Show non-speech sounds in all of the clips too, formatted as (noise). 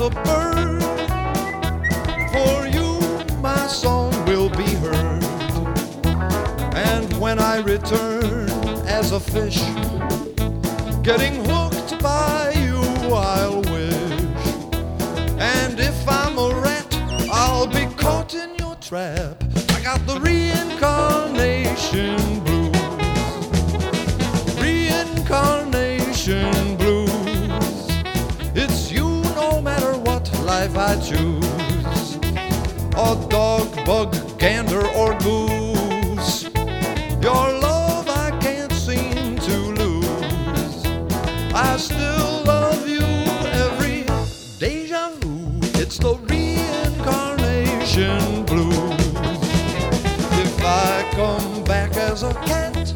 a bird. For you, my song will be heard. And when I return as a fish, getting hooked by you, I'll wish. And if I'm a rat, I'll be caught in your trap. I got the reincarnation blues. Reincarnation life I choose. A dog, bug, gander, or goose. Your love I can't seem to lose. I still love you every deja vu. It's the reincarnation blues. If I come back as a cat,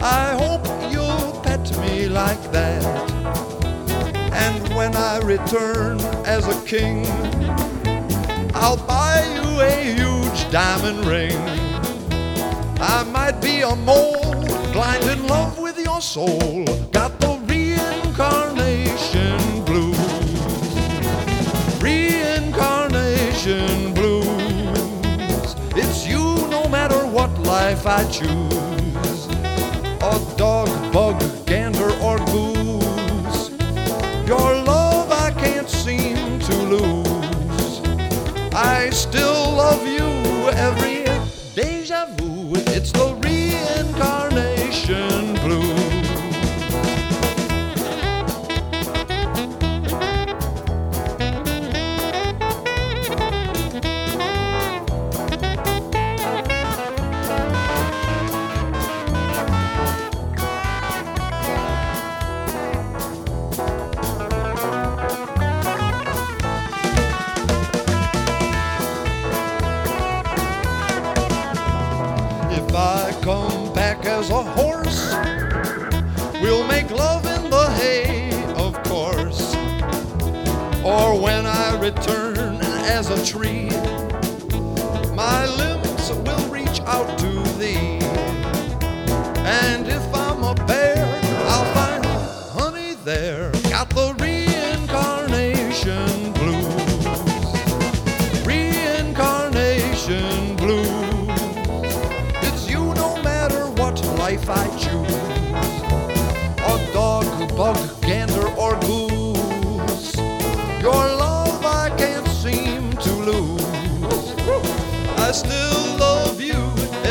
I hope you'll pet me like that. And when I return as a king, I'll buy you a huge diamond ring. I might be a mole, blind in love with your soul. Got the reincarnation blues. Reincarnation blues. It's you no matter what life I choose. A dog, bug, I still love you every deja vu. It's the come back as a horse, we'll make love in the hay, of course. Or when I return as a tree, my limbs will reach out to thee. And if life I choose. A dog, bug, gander, or goose. Your love I can't seem to lose. I still love you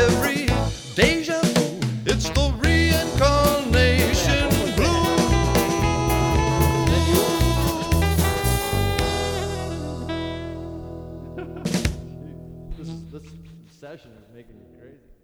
every deja vu. It's the reincarnation blues. (laughs) This, this session is making me crazy.